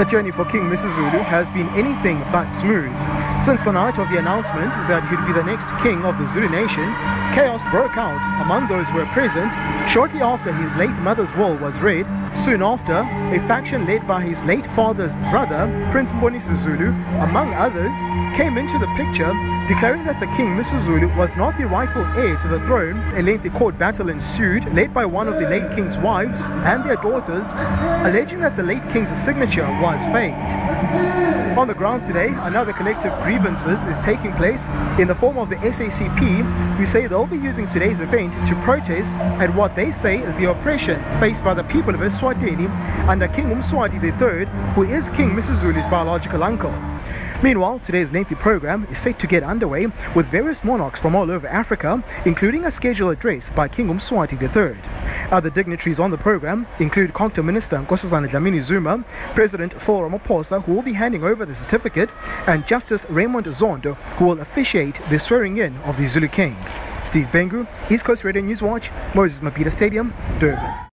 The journey for King Misuzulu has been anything but smooth. Since the night of the announcement that he'd be the next king of the Zulu nation, chaos broke out among those who were present shortly after his late mother's will was read. Soon after, a faction led by his late father's brother, Prince Mbonisi Zulu, among others, came into the picture, declaring that the king Misuzulu was not the rightful heir to the throne. A lengthy court battle ensued, led by one of the late king's wives and their daughters, alleging that the late king's signature was faked. On the ground today, another collective grievances is taking place in the form of the SACP, who say they'll be using today's event to protest at what they say is the oppression faced by the people of Eswatini under King Mswati III, who is King Misuzulu's biological uncle. Meanwhile, today's lengthy program is set to get underway with various monarchs from all over Africa, including a scheduled address by King Mswati III. Other dignitaries on the program include Culture Minister Nkosazana Dlamini Zuma, President Cyril Ramaphosa, who will be handing over the certificate, and Justice Raymond Zondo, who will officiate the swearing in of the Zulu King. Steve Bhengu, East Coast Radio News Watch, Moses Mabhida Stadium, Durban.